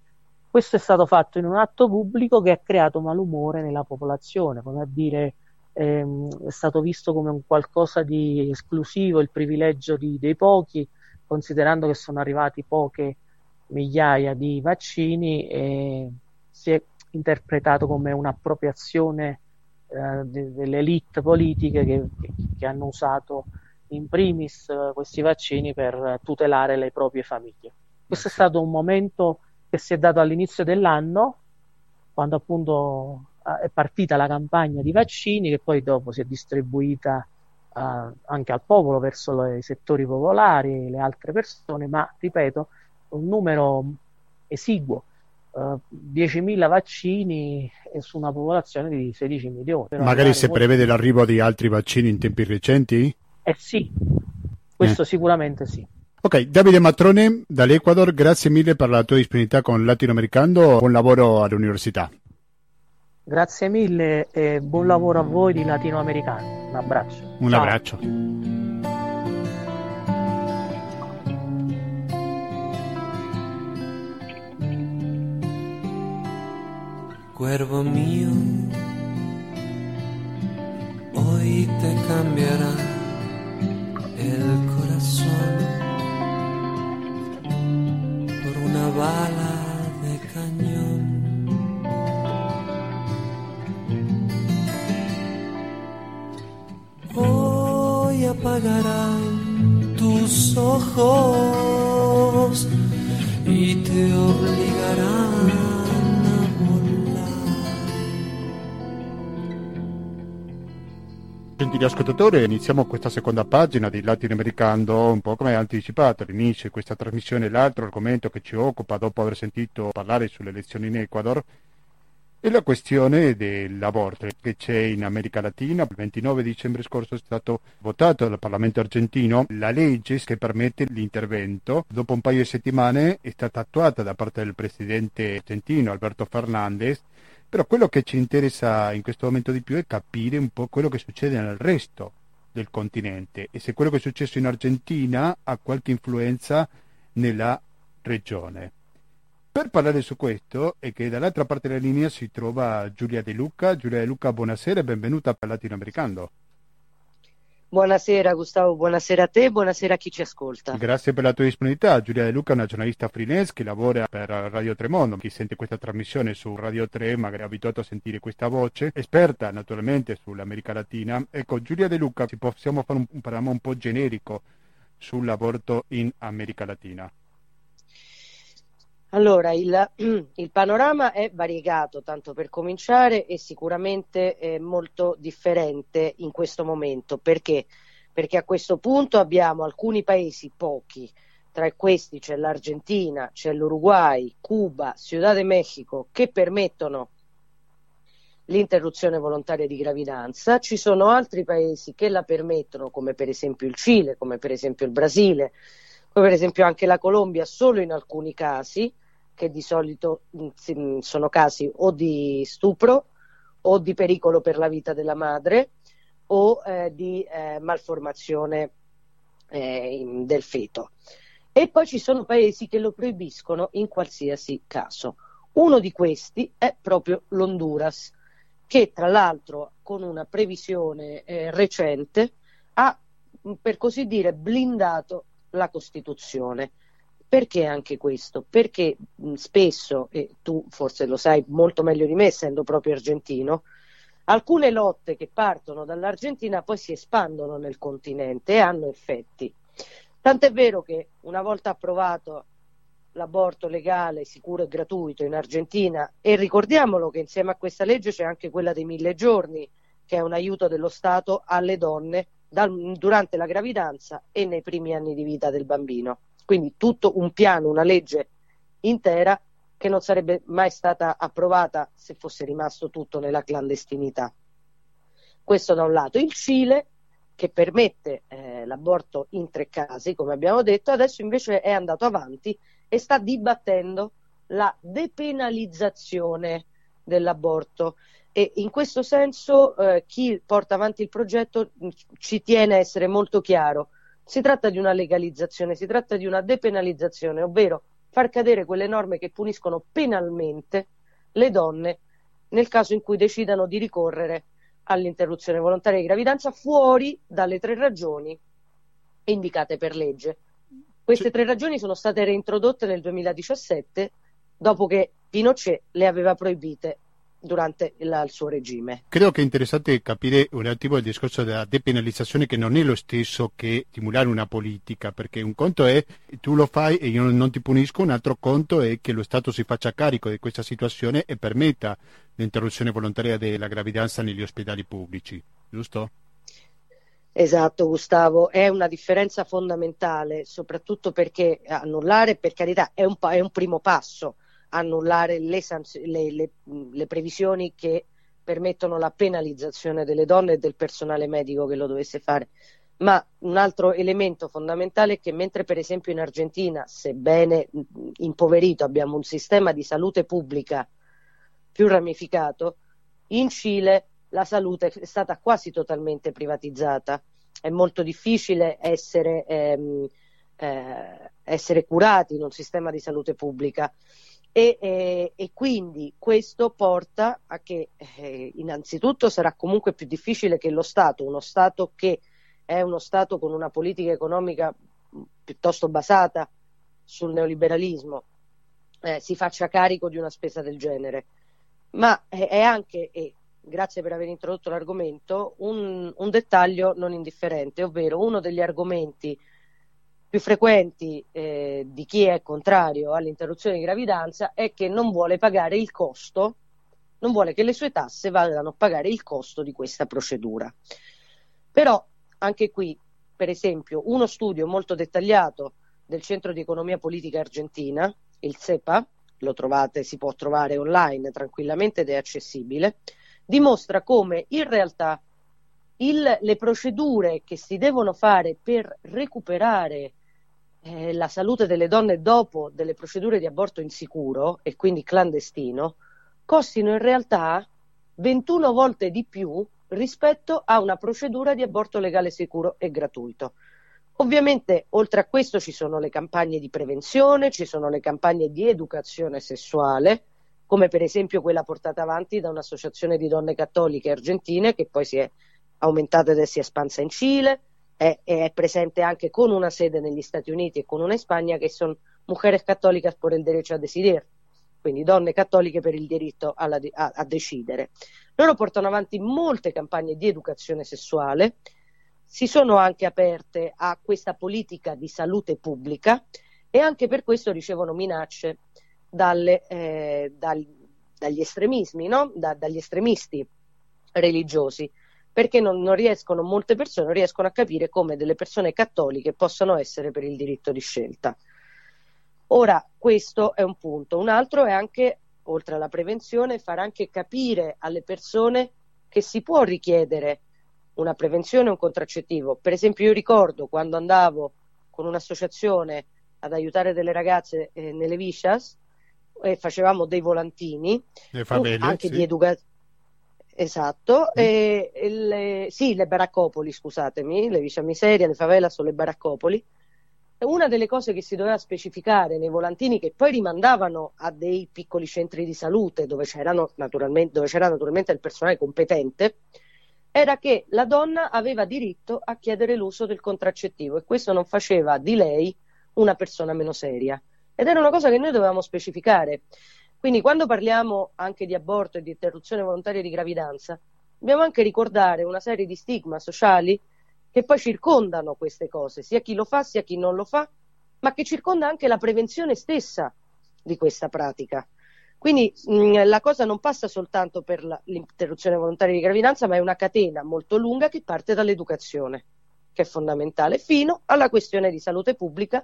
Questo è stato fatto in un atto pubblico che ha creato malumore nella popolazione, come a dire ehm, è stato visto come un qualcosa di esclusivo, il privilegio di, dei pochi, considerando che sono arrivati poche migliaia di vaccini e si è interpretato come un'appropriazione eh, de- delle elite politiche che, che, hanno usato in primis eh, questi vaccini per tutelare le proprie famiglie. Questo è stato un momento che si è dato all'inizio dell'anno, quando appunto è partita la campagna di vaccini, che poi dopo si è distribuita uh, anche al popolo, verso i settori popolari, le altre persone, ma ripeto, un numero esiguo, uh, eh, 10.000 vaccini su una popolazione di 16 milioni. Magari se prevede l'arrivo di altri vaccini in tempi recenti? Eh sì, questo eh. sicuramente sì. Ok, Davide Matrone dall'Ecuador, grazie mille per la tua disponibilità con Latinoamericano, buon lavoro all'università. Grazie mille e buon lavoro a voi di Latinoamericano. Un abbraccio. Un Ciao. abbraccio. Cuervo mío, hoy te cambiará el corazón por una bala apagarán tus ojos y te obligarán Gentili ascoltatori, iniziamo questa seconda pagina di Latinoamericano, un po' come anticipato all'inizio di questa trasmissione, l'altro argomento che ci occupa dopo aver sentito parlare sulle elezioni in Ecuador è la questione dell'aborto che c'è in America Latina. Il 29 dicembre scorso è stato votato dal Parlamento argentino la legge che permette l'intervento. Dopo un paio di settimane è stata attuata da parte del presidente argentino Alberto Fernandez però quello che ci interessa in questo momento di più è capire un po' quello che succede nel resto del continente e se quello che è successo in Argentina ha qualche influenza nella regione. Per parlare su questo è che dall'altra parte della linea si trova Giulia De Luca. Giulia De Luca, buonasera e benvenuta a Latinoamericano. Buonasera Gustavo, buonasera a te e buonasera a chi ci ascolta. Grazie per la tua disponibilità. Giulia De Luca è una giornalista freelance che lavora per Radio Tremondo. Chi sente questa trasmissione su Radio 3 magari è abituato a sentire questa voce, esperta naturalmente sull'America Latina. Ecco, Giulia De Luca, ci possiamo fare un, un panorama un po' generico sull'aborto in America Latina. Allora, il, *clears throat* il, panorama è variegato, tanto per cominciare, e sicuramente molto differente in questo momento. Perché? Perché a questo punto abbiamo alcuni paesi, pochi, tra questi c'è l'Argentina, c'è l'Uruguay, Cuba, Ciudad de Mexico, che permettono l'interruzione volontaria di gravidanza. Ci sono altri paesi che la permettono, come per esempio il Cile, come per esempio il Brasile, come per esempio anche la Colombia, solo in alcuni casi che di solito mm, mm, sono casi o di stupro o di pericolo per la vita della madre o eh, di eh, malformazione eh, del feto. E poi ci sono paesi che lo proibiscono in qualsiasi caso. Uno di questi è proprio l'Honduras, che tra l'altro con una previsione eh, recente ha, mm, per così dire, blindato la Costituzione perché anche questo? Perché mh, spesso, e tu forse lo sai molto meglio di me essendo proprio argentino, alcune lotte che partono dall'Argentina poi si espandono nel continente e hanno effetti. Tant'è vero che una volta approvato l'aborto legale, sicuro e gratuito in Argentina, e ricordiamolo che insieme a questa legge c'è anche quella dei mille giorni, che è un aiuto dello Stato alle donne dal, durante la gravidanza e nei primi anni di vita del bambino. Quindi tutto un piano, una legge intera che non sarebbe mai stata approvata se fosse rimasto tutto nella clandestinità. Questo da un lato. Il Cile, che permette eh, l'aborto in tre casi, come abbiamo detto, adesso invece è andato avanti e sta dibattendo la depenalizzazione dell'aborto. E in questo senso eh, chi porta avanti il progetto ci tiene a essere molto chiaro. Si tratta di una legalizzazione, si tratta di una depenalizzazione, ovvero far cadere quelle norme che puniscono penalmente le donne nel caso in cui decidano di ricorrere all'interruzione volontaria di gravidanza fuori dalle tre ragioni indicate per legge. Queste sì. tre ragioni sono state reintrodotte nel 2017 dopo che Pinochet le aveva proibite durante il, il, suo regime. Credo che è interessante capire un attimo il discorso della depenalizzazione che non è lo stesso che stimolare una politica, perché un conto è tu lo fai e io non ti punisco, un altro conto è che lo Stato si faccia carico di questa situazione e permetta l'interruzione volontaria della gravidanza negli ospedali pubblici, giusto? Esatto Gustavo, è una differenza fondamentale, soprattutto perché annullare per carità è un, è un primo passo, annullare le, le, le, le, previsioni che permettono la penalizzazione delle donne e del personale medico che lo dovesse fare. Ma un altro elemento fondamentale è che mentre per esempio in Argentina, sebbene impoverito, abbiamo un sistema di salute pubblica più ramificato, in Cile la salute è stata quasi totalmente privatizzata. È molto difficile essere, ehm, eh, essere curati in un sistema di salute pubblica e, eh, e, quindi questo porta a che eh, innanzitutto sarà comunque più difficile che lo Stato, uno Stato che è uno Stato con una politica economica piuttosto basata sul neoliberalismo, eh, si faccia carico di una spesa del genere. Ma è anche, e grazie per aver introdotto l'argomento, un, un dettaglio non indifferente, ovvero uno degli argomenti più frequenti eh, di chi è contrario all'interruzione di gravidanza è che non vuole pagare il costo, non vuole che le sue tasse vadano a pagare il costo di questa procedura. Però anche qui, per esempio, uno studio molto dettagliato del Centro di Economia Politica Argentina, il CEPA, lo trovate, si può trovare online tranquillamente ed è accessibile, dimostra come in realtà il, le procedure che si devono fare per recuperare eh, la salute delle donne dopo delle procedure di aborto insicuro e quindi clandestino costino in realtà 21 volte di più rispetto a una procedura di aborto legale sicuro e gratuito. Ovviamente, oltre a questo ci sono le campagne di prevenzione, ci sono le campagne di educazione sessuale, come per esempio quella portata avanti da un'associazione di donne cattoliche argentine che poi si è aumentata ed si è espansa in Cile, è, è, presente anche con una sede negli Stati Uniti e con una in Spagna che sono Mujeres Católicas por el Derecho a Decidir, quindi donne cattoliche per il diritto alla, a, a decidere. Loro portano avanti molte campagne di educazione sessuale, si sono anche aperte a questa politica di salute pubblica e anche per questo ricevono minacce dalle, eh, dal, dagli estremismi, no? da, dagli estremisti religiosi perché non, non, riescono, molte persone non riescono a capire come delle persone cattoliche possano essere per il diritto di scelta. Ora, questo è un punto. Un altro è anche, oltre alla prevenzione, far anche capire alle persone che si può richiedere una prevenzione un contraccettivo. Per esempio, io ricordo quando andavo con un'associazione ad aiutare delle ragazze eh, nelle Vicias e facevamo dei volantini, favele, anche sì. di educazione Esatto, mm. e, e le, sì, le baraccopoli, scusatemi, le Vicia Miseria, le favela sono le baraccopoli. Una delle cose che si doveva specificare nei volantini, che poi rimandavano a dei piccoli centri di salute dove, naturalmente, dove c'era naturalmente il personale competente, era che la donna aveva diritto a chiedere l'uso del contraccettivo e questo non faceva di lei una persona meno seria. Ed era una cosa che noi dovevamo specificare. Quindi quando parliamo anche di aborto e di interruzione volontaria di gravidanza, dobbiamo anche ricordare una serie di stigma sociali che poi circondano queste cose, sia chi lo fa sia chi non lo fa, ma che circonda anche la prevenzione stessa di questa pratica. Quindi mh, la cosa non passa soltanto per la, l'interruzione volontaria di gravidanza, ma è una catena molto lunga che parte dall'educazione, che è fondamentale, fino alla questione di salute pubblica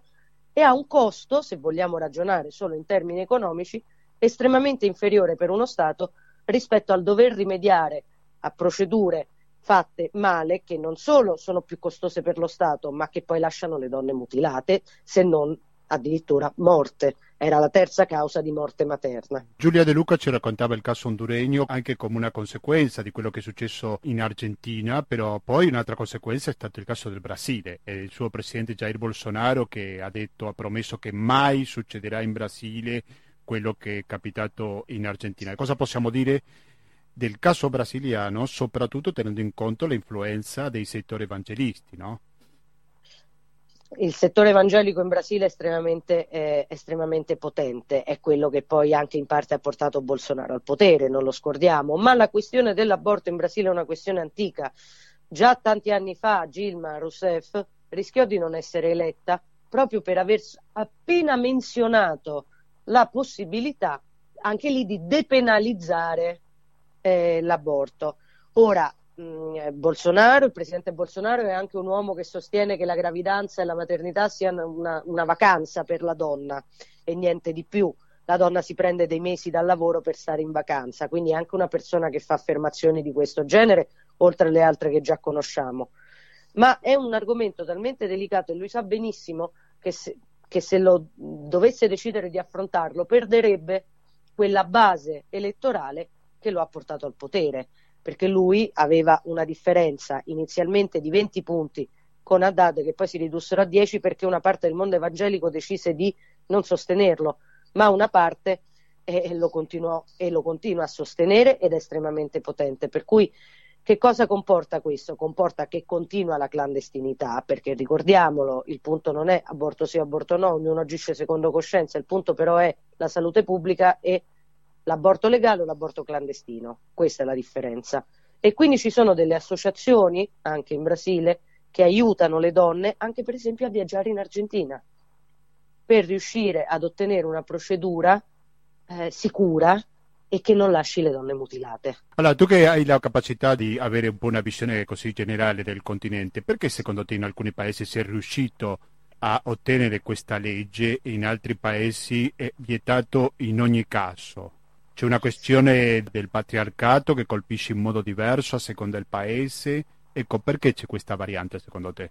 e ha un costo, se vogliamo ragionare solo in termini economici, estremamente inferiore per uno Stato rispetto al dover rimediare a procedure fatte male che non solo sono più costose per lo Stato, ma che poi lasciano le donne mutilate, se non addirittura morte. Era la terza causa di morte materna. Giulia De Luca ci raccontava il caso honduregno anche come una conseguenza di quello che è successo in Argentina, però poi un'altra conseguenza è stato il caso del Brasile e il suo presidente Jair Bolsonaro che ha detto, ha promesso che mai succederà in Brasile quello che è capitato in Argentina. Cosa possiamo dire del caso brasiliano, soprattutto tenendo in conto l'influenza dei settori evangelisti, no? Il settore evangelico in Brasile è estremamente, eh, estremamente potente, è quello che poi anche in parte ha portato Bolsonaro al potere, non lo scordiamo, ma la questione dell'aborto in Brasile è una questione antica. Già tanti anni fa Gilma Rousseff rischiò di non essere eletta proprio per aver appena menzionato la possibilità anche lì di depenalizzare eh, l'aborto. Ora, mh, mm, Bolsonaro, il presidente Bolsonaro è anche un uomo che sostiene che la gravidanza e la maternità siano una, una vacanza per la donna e niente di più. La donna si prende dei mesi dal lavoro per stare in vacanza, quindi è anche una persona che fa affermazioni di questo genere, oltre alle altre che già conosciamo. Ma è un argomento talmente delicato e lui sa benissimo che se, che se lo dovesse decidere di affrontarlo perderebbe quella base elettorale che lo ha portato al potere, perché lui aveva una differenza inizialmente di 20 punti con Haddad che poi si ridussero a 10 perché una parte del mondo evangelico decise di non sostenerlo, ma una parte eh, lo continuò e lo continua a sostenere ed è estremamente potente. Per cui che cosa comporta questo? Comporta che continua la clandestinità, perché ricordiamolo, il punto non è aborto sì, aborto no, ognuno agisce secondo coscienza, il punto però è la salute pubblica e l'aborto legale o l'aborto clandestino, questa è la differenza. E quindi ci sono delle associazioni, anche in Brasile, che aiutano le donne anche per esempio a viaggiare in Argentina, per riuscire ad ottenere una procedura eh, sicura e che non lasci le donne mutilate. Allora, tu che hai la capacità di avere un po' una visione così generale del continente, perché secondo te in alcuni paesi si è riuscito a ottenere questa legge e in altri paesi è vietato in ogni caso? C'è una questione del patriarcato che colpisce in modo diverso a seconda del paese. Ecco, perché c'è questa variante secondo te?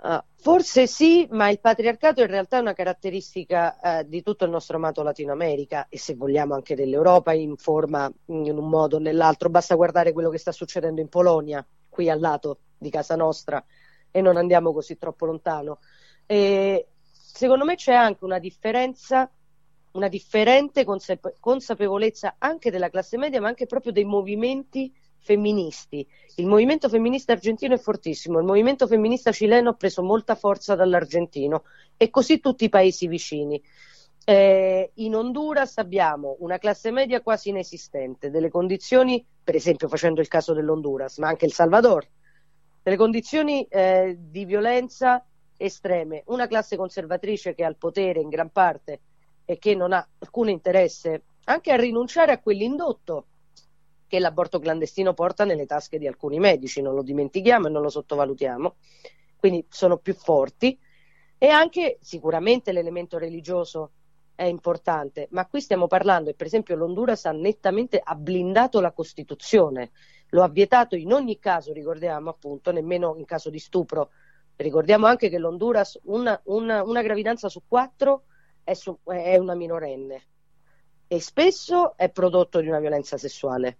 Uh, forse sì, ma il patriarcato in realtà è una caratteristica uh, di tutto il nostro amato Latino America e se vogliamo anche dell'Europa in forma in un modo o nell'altro. Basta guardare quello che sta succedendo in Polonia, qui al lato di casa nostra, e non andiamo così troppo lontano. E secondo me c'è anche una differenza una differente consape- consapevolezza anche della classe media, ma anche proprio dei movimenti femministi. Il movimento femminista argentino è fortissimo, il movimento femminista cileno ha preso molta forza dall'argentino e così tutti i paesi vicini. Eh, in Honduras abbiamo una classe media quasi inesistente, delle condizioni, per esempio facendo il caso dell'Honduras, ma anche il Salvador, delle condizioni eh, di violenza estreme, una classe conservatrice che è al potere in gran parte e che non ha alcun interesse anche a rinunciare a quell'indotto che l'aborto clandestino porta nelle tasche di alcuni medici, non lo dimentichiamo e non lo sottovalutiamo, quindi sono più forti. E anche sicuramente l'elemento religioso è importante, ma qui stiamo parlando e per esempio l'Honduras ha nettamente blindato la Costituzione, lo ha vietato in ogni caso, ricordiamo appunto, nemmeno in caso di stupro. Ricordiamo anche che l'Honduras una, una, una gravidanza su quattro è, su, è una minorenne. E spesso è prodotto di una violenza sessuale.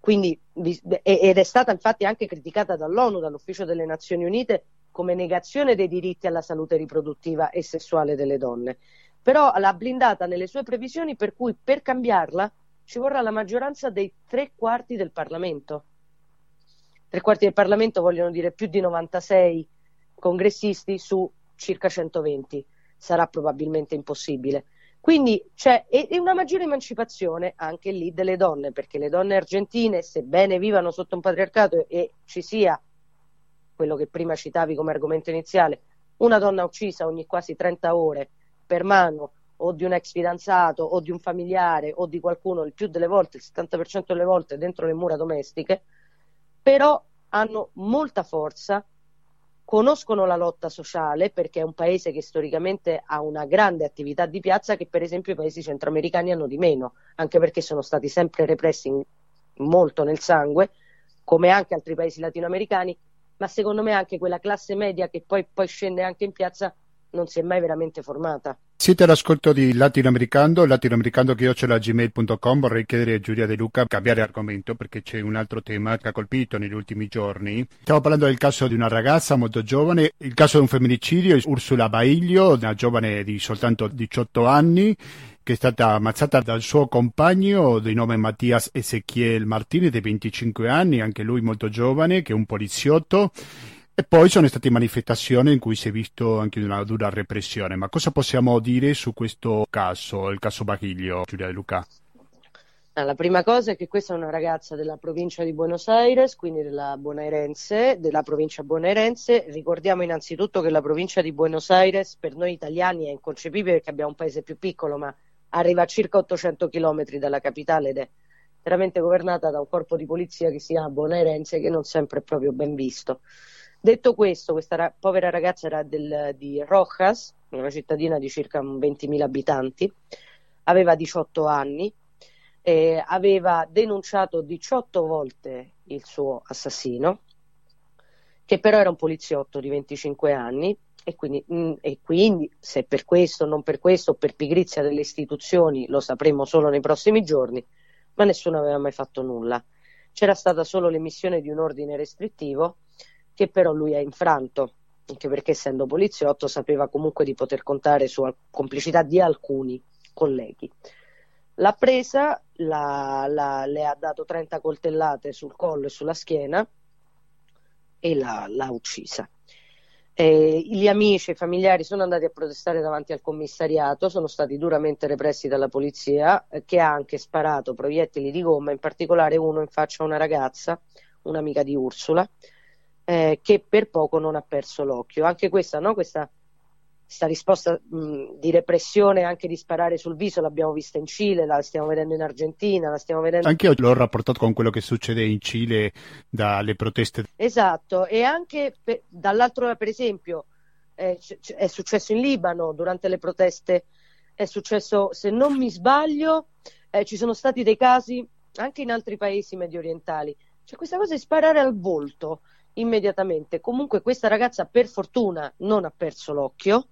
Quindi, ed è stata infatti anche criticata dall'ONU, dall'Ufficio delle Nazioni Unite, come negazione dei diritti alla salute riproduttiva e sessuale delle donne. Però l'ha blindata nelle sue previsioni per cui per cambiarla ci vorrà la maggioranza dei tre quarti del Parlamento. Tre quarti del Parlamento vogliono dire più di 96 congressisti su circa 120 sarà probabilmente impossibile. Quindi c'è e una maggiore emancipazione anche lì delle donne, perché le donne argentine, sebbene vivano sotto un patriarcato e ci sia quello che prima citavi come argomento iniziale, una donna uccisa ogni quasi 30 ore per mano o di un ex fidanzato o di un familiare o di qualcuno, il più delle volte, il 70% delle volte dentro le mura domestiche, però hanno molta forza conoscono la lotta sociale perché è un paese che storicamente ha una grande attività di piazza che per esempio i paesi centroamericani hanno di meno, anche perché sono stati sempre repressi molto nel sangue, come anche altri paesi latinoamericani, ma secondo me anche quella classe media che poi, poi scende anche in piazza non si è mai veramente formata. Siete all'ascolto di Latinoamericano, latinoamericano.gmail.com vorrei chiedere a Giulia De Luca di cambiare argomento perché c'è un altro tema che ha colpito negli ultimi giorni. Stiamo parlando del caso di una ragazza molto giovane, il caso di un femminicidio, Ursula Baiglio, una giovane di soltanto 18 anni che è stata ammazzata dal suo compagno di nome Mattias Ezequiel Martinez di 25 anni, anche lui molto giovane, che è un poliziotto e poi sono state manifestazioni in cui si è visto anche una dura repressione. Ma cosa possiamo dire su questo caso, il caso Bachiglio, Giulia De Luca? La prima cosa è che questa è una ragazza della provincia di Buenos Aires, quindi della della provincia bonaerense. Ricordiamo innanzitutto che la provincia di Buenos Aires per noi italiani è inconcepibile perché abbiamo un paese più piccolo, ma arriva a circa 800 km dalla capitale ed è veramente governata da un corpo di polizia che si chiama bonaerense che non sempre è proprio ben visto. Detto questo, questa ra- povera ragazza era del, di Rojas, una cittadina di circa 20.000 abitanti, aveva 18 anni, eh, aveva denunciato 18 volte il suo assassino, che però era un poliziotto di 25 anni e quindi, mh, mm, e quindi se per questo o non per questo, per pigrizia delle istituzioni, lo sapremo solo nei prossimi giorni, ma nessuno aveva mai fatto nulla. C'era stata solo l'emissione di un ordine restrittivo che però lui ha infranto, anche perché essendo poliziotto sapeva comunque di poter contare sulla complicità di alcuni colleghi. L'ha presa, la, la, le ha dato 30 coltellate sul collo e sulla schiena e l'ha, l'ha uccisa. Eh, gli amici e i familiari sono andati a protestare davanti al commissariato, sono stati duramente repressi dalla polizia eh, che ha anche sparato proiettili di gomma, in particolare uno in faccia a una ragazza, un'amica di Ursula, eh, che per poco non ha perso l'occhio. Anche questa, no? questa, questa risposta mh, di repressione, anche di sparare sul viso, l'abbiamo vista in Cile, la stiamo vedendo in Argentina, la stiamo vedendo... Anche io l'ho rapportato con quello che succede in Cile dalle proteste. Esatto, e anche per, dall'altro per esempio, eh, c- è successo in Libano durante le proteste, è successo, se non mi sbaglio, eh, ci sono stati dei casi anche in altri paesi medio orientali. Cioè questa cosa di sparare al volto, immediatamente. Comunque questa ragazza per fortuna non ha perso l'occhio,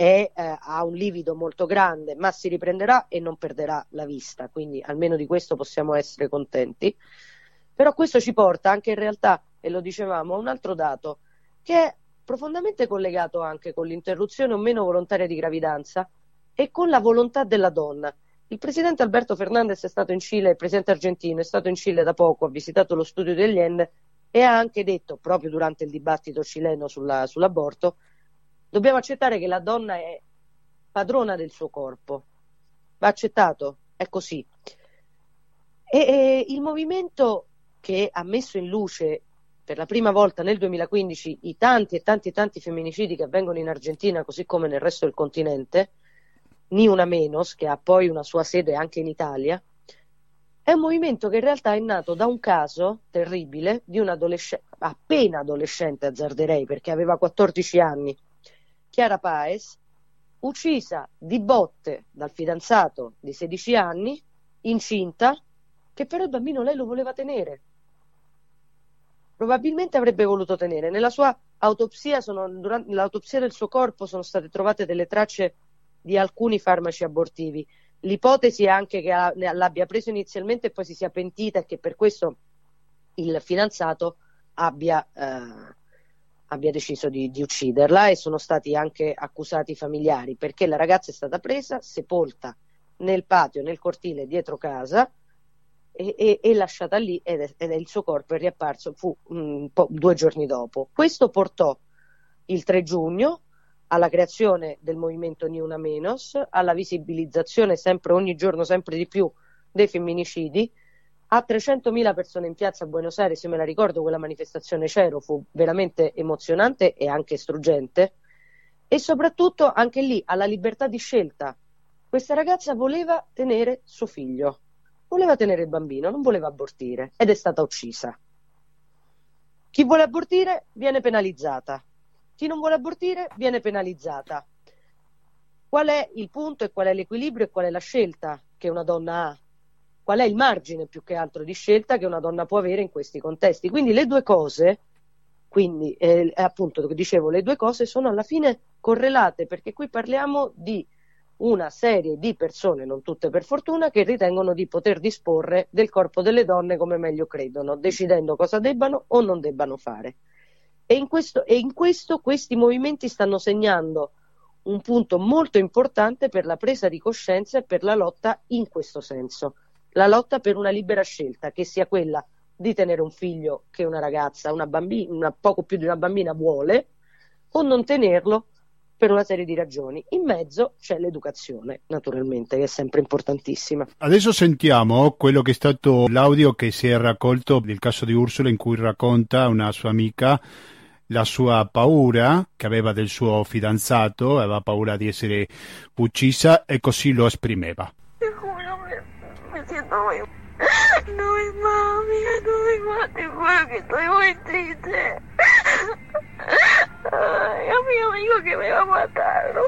e, eh, ha un livido molto grande, ma si riprenderà e non perderà la vista, quindi almeno di questo possiamo essere contenti. Però questo ci porta anche in realtà, e lo dicevamo, a un altro dato che è profondamente collegato anche con l'interruzione o meno volontaria di gravidanza e con la volontà della donna. Il presidente Alberto Fernandez è stato in Cile, il presidente argentino è stato in Cile da poco, ha visitato lo studio degli Ende e ha anche detto, proprio durante il dibattito cileno sulla, sull'aborto, dobbiamo accettare che la donna è padrona del suo corpo. Va accettato, è così. E, e il movimento che ha messo in luce per la prima volta nel 2015 i tanti e tanti e tanti femminicidi che avvengono in Argentina, così come nel resto del continente, Ni una menos, che ha poi una sua sede anche in Italia, è un movimento che in realtà è nato da un caso terribile di un adolescente, appena adolescente azzarderei perché aveva 14 anni, Chiara Paes, uccisa di botte dal fidanzato di 16 anni, incinta, che però il bambino lei lo voleva tenere. Probabilmente avrebbe voluto tenere. Nella sua autopsia, sono, durante l'autopsia del suo corpo sono state trovate delle tracce di alcuni farmaci abortivi L'ipotesi è anche che l'abbia preso inizialmente e poi si sia pentita e che per questo il fidanzato abbia, eh, abbia deciso di, di, ucciderla e sono stati anche accusati i familiari perché la ragazza è stata presa, sepolta nel patio, nel cortile dietro casa e, e, e lasciata lì ed, è, ed, è, il suo corpo è riapparso fu, mh, due giorni dopo. Questo portò il 3 giugno alla creazione del movimento Ni Una Menos, alla visibilizzazione sempre ogni giorno sempre di più dei femminicidi, a 300.000 persone in piazza a Buenos Aires, io me la ricordo quella manifestazione c'ero, fu veramente emozionante e anche struggente, e soprattutto anche lì alla libertà di scelta. Questa ragazza voleva tenere suo figlio, voleva tenere il bambino, non voleva abortire ed è stata uccisa. Chi vuole abortire viene penalizzata, Chi non vuole abortire viene penalizzata. Qual è il punto e qual è l'equilibrio e qual è la scelta che una donna ha? Qual è il margine più che altro di scelta che una donna può avere in questi contesti? Quindi le due cose, quindi eh, appunto dicevo, le due cose sono alla fine correlate perché qui parliamo di una serie di persone, non tutte per fortuna, che ritengono di poter disporre del corpo delle donne come meglio credono, decidendo cosa debbano o non debbano fare. E in questo, e in questo questi movimenti stanno segnando un punto molto importante per la presa di coscienza e per la lotta in questo senso, la lotta per una libera scelta, che sia quella di tenere un figlio che una ragazza, una bambina, una, poco più di una bambina vuole, o non tenerlo per una serie di ragioni. In mezzo c'è l'educazione, naturalmente, che è sempre importantissima. Adesso sentiamo quello che è stato l'audio che si è raccolto del caso di Ursula in cui racconta una sua amica la sua paura che aveva del suo fidanzato, aveva paura di essere uccisa e così lo esprimeva. Te juro, me, me siento muy... No es más, amiga, no Ay, amigo me dijo que me va a matar, no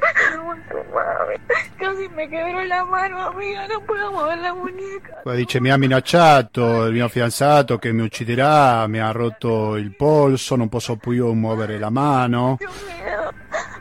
mami. Casi me quebró la mano, amiga, non puedo mover la muñeca. Poi dice mi ha minacciato il mio fidanzato che mi ucciderà, mi ha rotto il polso, non posso più muovere la mano. Dios mío,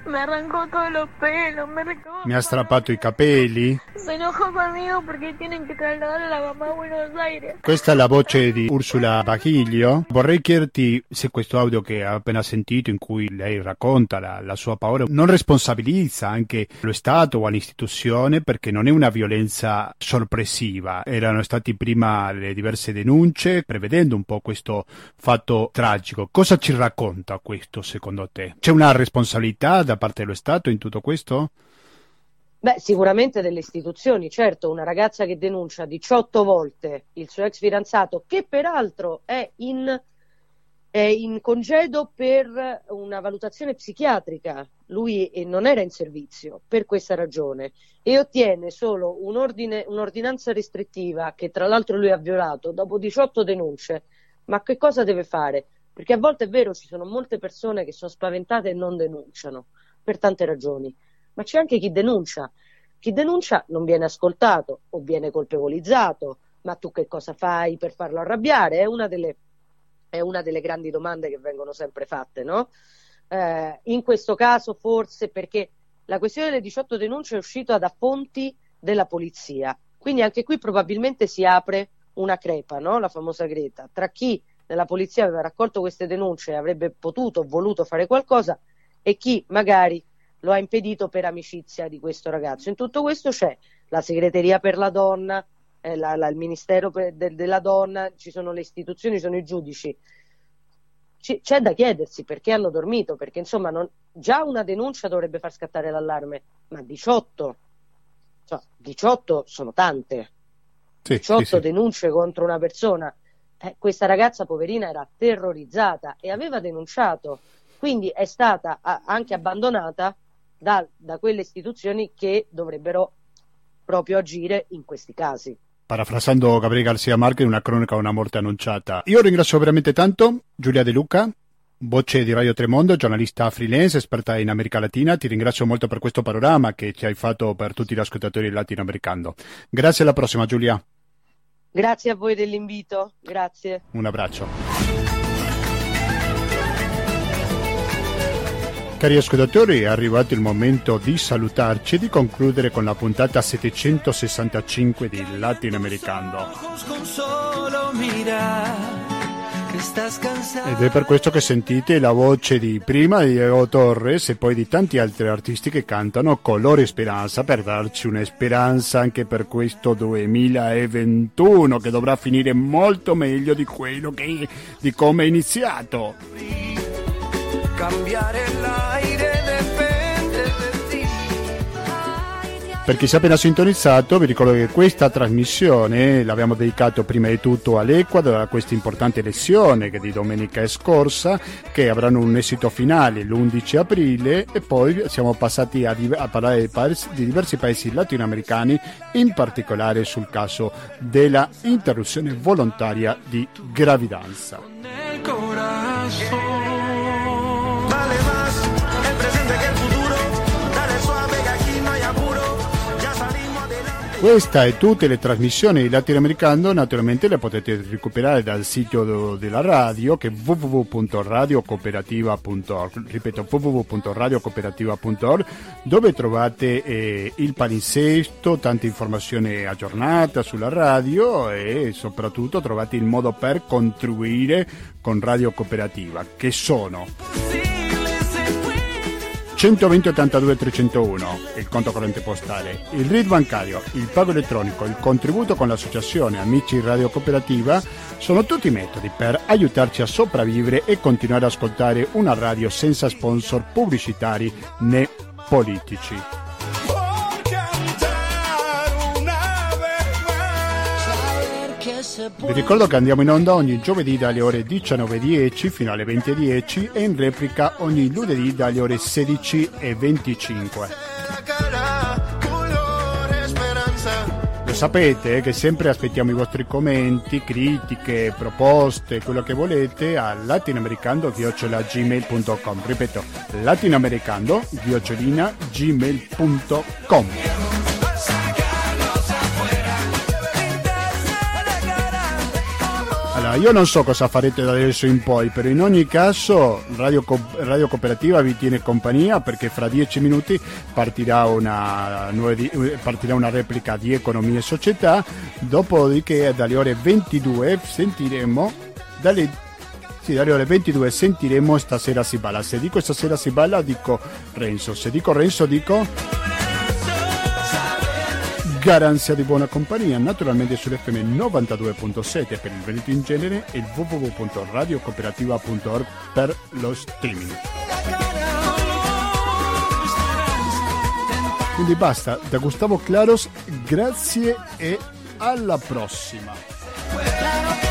me arrancó todos los pelos, me arrancó... Mi ha strappato i capelli. Se enojó conmigo porque tienen que trasladar a la mamá a Buenos Aires. Questa è la voce di Ursula Bachiglio. Vorrei chiederti se questo audio che ha appena sentito, in cui lei racconta la, la sua paura, non responsabilizza anche lo Stato o l'istituzione perché non è una violenza sorpresiva. Erano stati prima le diverse denunce, prevedendo un po' questo fatto tragico. Cosa ci racconta questo secondo te? C'è una responsabilità da parte dello Stato in tutto questo? Beh, sicuramente delle istituzioni, certo, una ragazza che denuncia 18 volte il suo ex fidanzato, che peraltro è in, è in congedo per una valutazione psichiatrica, lui non era in servizio per questa ragione e ottiene solo un ordine, un'ordinanza restrittiva che tra l'altro lui ha violato dopo 18 denunce, ma che cosa deve fare? Perché a volte è vero, ci sono molte persone che sono spaventate e non denunciano per tante ragioni ma c'è anche chi denuncia. Chi denuncia non viene ascoltato o viene colpevolizzato, ma tu che cosa fai per farlo arrabbiare? È una delle, è una delle grandi domande che vengono sempre fatte, no? Eh, in questo caso forse perché la questione delle 18 denunce è uscita da fonti della polizia, quindi anche qui probabilmente si apre una crepa, no? la famosa Greta, tra chi nella polizia aveva raccolto queste denunce e avrebbe potuto o voluto fare qualcosa e chi magari lo ha impedito per amicizia di questo ragazzo. In tutto questo c'è la segreteria per la donna, eh, la, la, il ministero per, de, della donna, ci sono le istituzioni, ci sono i giudici. C- c'è da chiedersi perché hanno dormito, perché insomma non, già una denuncia dovrebbe far scattare l'allarme, ma 18, cioè, 18 sono tante. Sì, 18 sì, sì. denunce contro una persona. Eh, questa ragazza poverina era terrorizzata e aveva denunciato, quindi è stata anche abbandonata da, da quelle istituzioni che dovrebbero proprio agire in questi casi. Parafrasando Gabriele Garcia Marquez, una cronaca una morte annunciata. Io ringrazio veramente tanto Giulia De Luca, voce di Radio Tremondo, giornalista freelance, esperta in America Latina. Ti ringrazio molto per questo panorama che ci hai fatto per tutti gli ascoltatori latinoamericani. Grazie alla prossima Giulia. Grazie a voi dell'invito, grazie. Un abbraccio. Cari ascoltatori, è arrivato il momento di salutarci e di concludere con la puntata 765 di Latinoamericano. Ed è per questo che sentite la voce di prima di Diego Torres e poi di tanti altri artisti che cantano Colore Speranza per darci una speranza anche per questo 2021 che dovrà finire molto meglio di quello che di come è iniziato. Cambiare l'aire Per chi si è appena sintonizzato, vi ricordo che questa trasmissione l'abbiamo dedicato prima di tutto all'Ecuador, a questa importante elezione che di domenica scorsa, che avranno un esito finale l'11 aprile e poi siamo passati a, a parlare di diversi paesi latinoamericani, in particolare sul caso della interruzione volontaria di gravidanza. Questa e tutte le trasmissioni di latinoamericano naturalmente le potete recuperare dal sito della radio che è www.radiocooperativa.org ripeto www.radiocooperativa.org dove trovate eh, il palinsesto, tante informazioni aggiornate sulla radio e soprattutto trovate il modo per contribuire con Radio Cooperativa che sono 120 82 301, il conto corrente postale, il RID bancario, il pago elettronico, il contributo con l'associazione Amici Radio Cooperativa sono tutti metodi per aiutarci a sopravvivere e continuare ad ascoltare una radio senza sponsor pubblicitari né politici. Vi ricordo che andiamo in onda ogni giovedì dalle ore 19.10 fino alle 20.10 e in replica ogni lunedì dalle ore 16.25. La cara, color esperanza. Lo sapete che sempre aspettiamo i vostri commenti, critiche, proposte, quello che volete a latinoamericando-gmail.com Ripeto, latinoamericando-gmail.com Allora, io non so cosa farete da adesso in poi, però in ogni caso Radio, Co- Radio Cooperativa vi tiene compagnia perché fra dieci minuti partirà una, partirà una replica di Economia e Società, dopodiché dalle ore 22 sentiremo, dalle, dalle ore 22 sentiremo Stasera si balla. Se dico Stasera si balla dico Renzo, se dico Renzo dico garanzia di buona compagnia, naturalmente sull'FM 92.7 per il Veneto in genere e www.radiocooperativa.org per lo streaming. Quindi basta, da Gustavo Claros, grazie e alla prossima.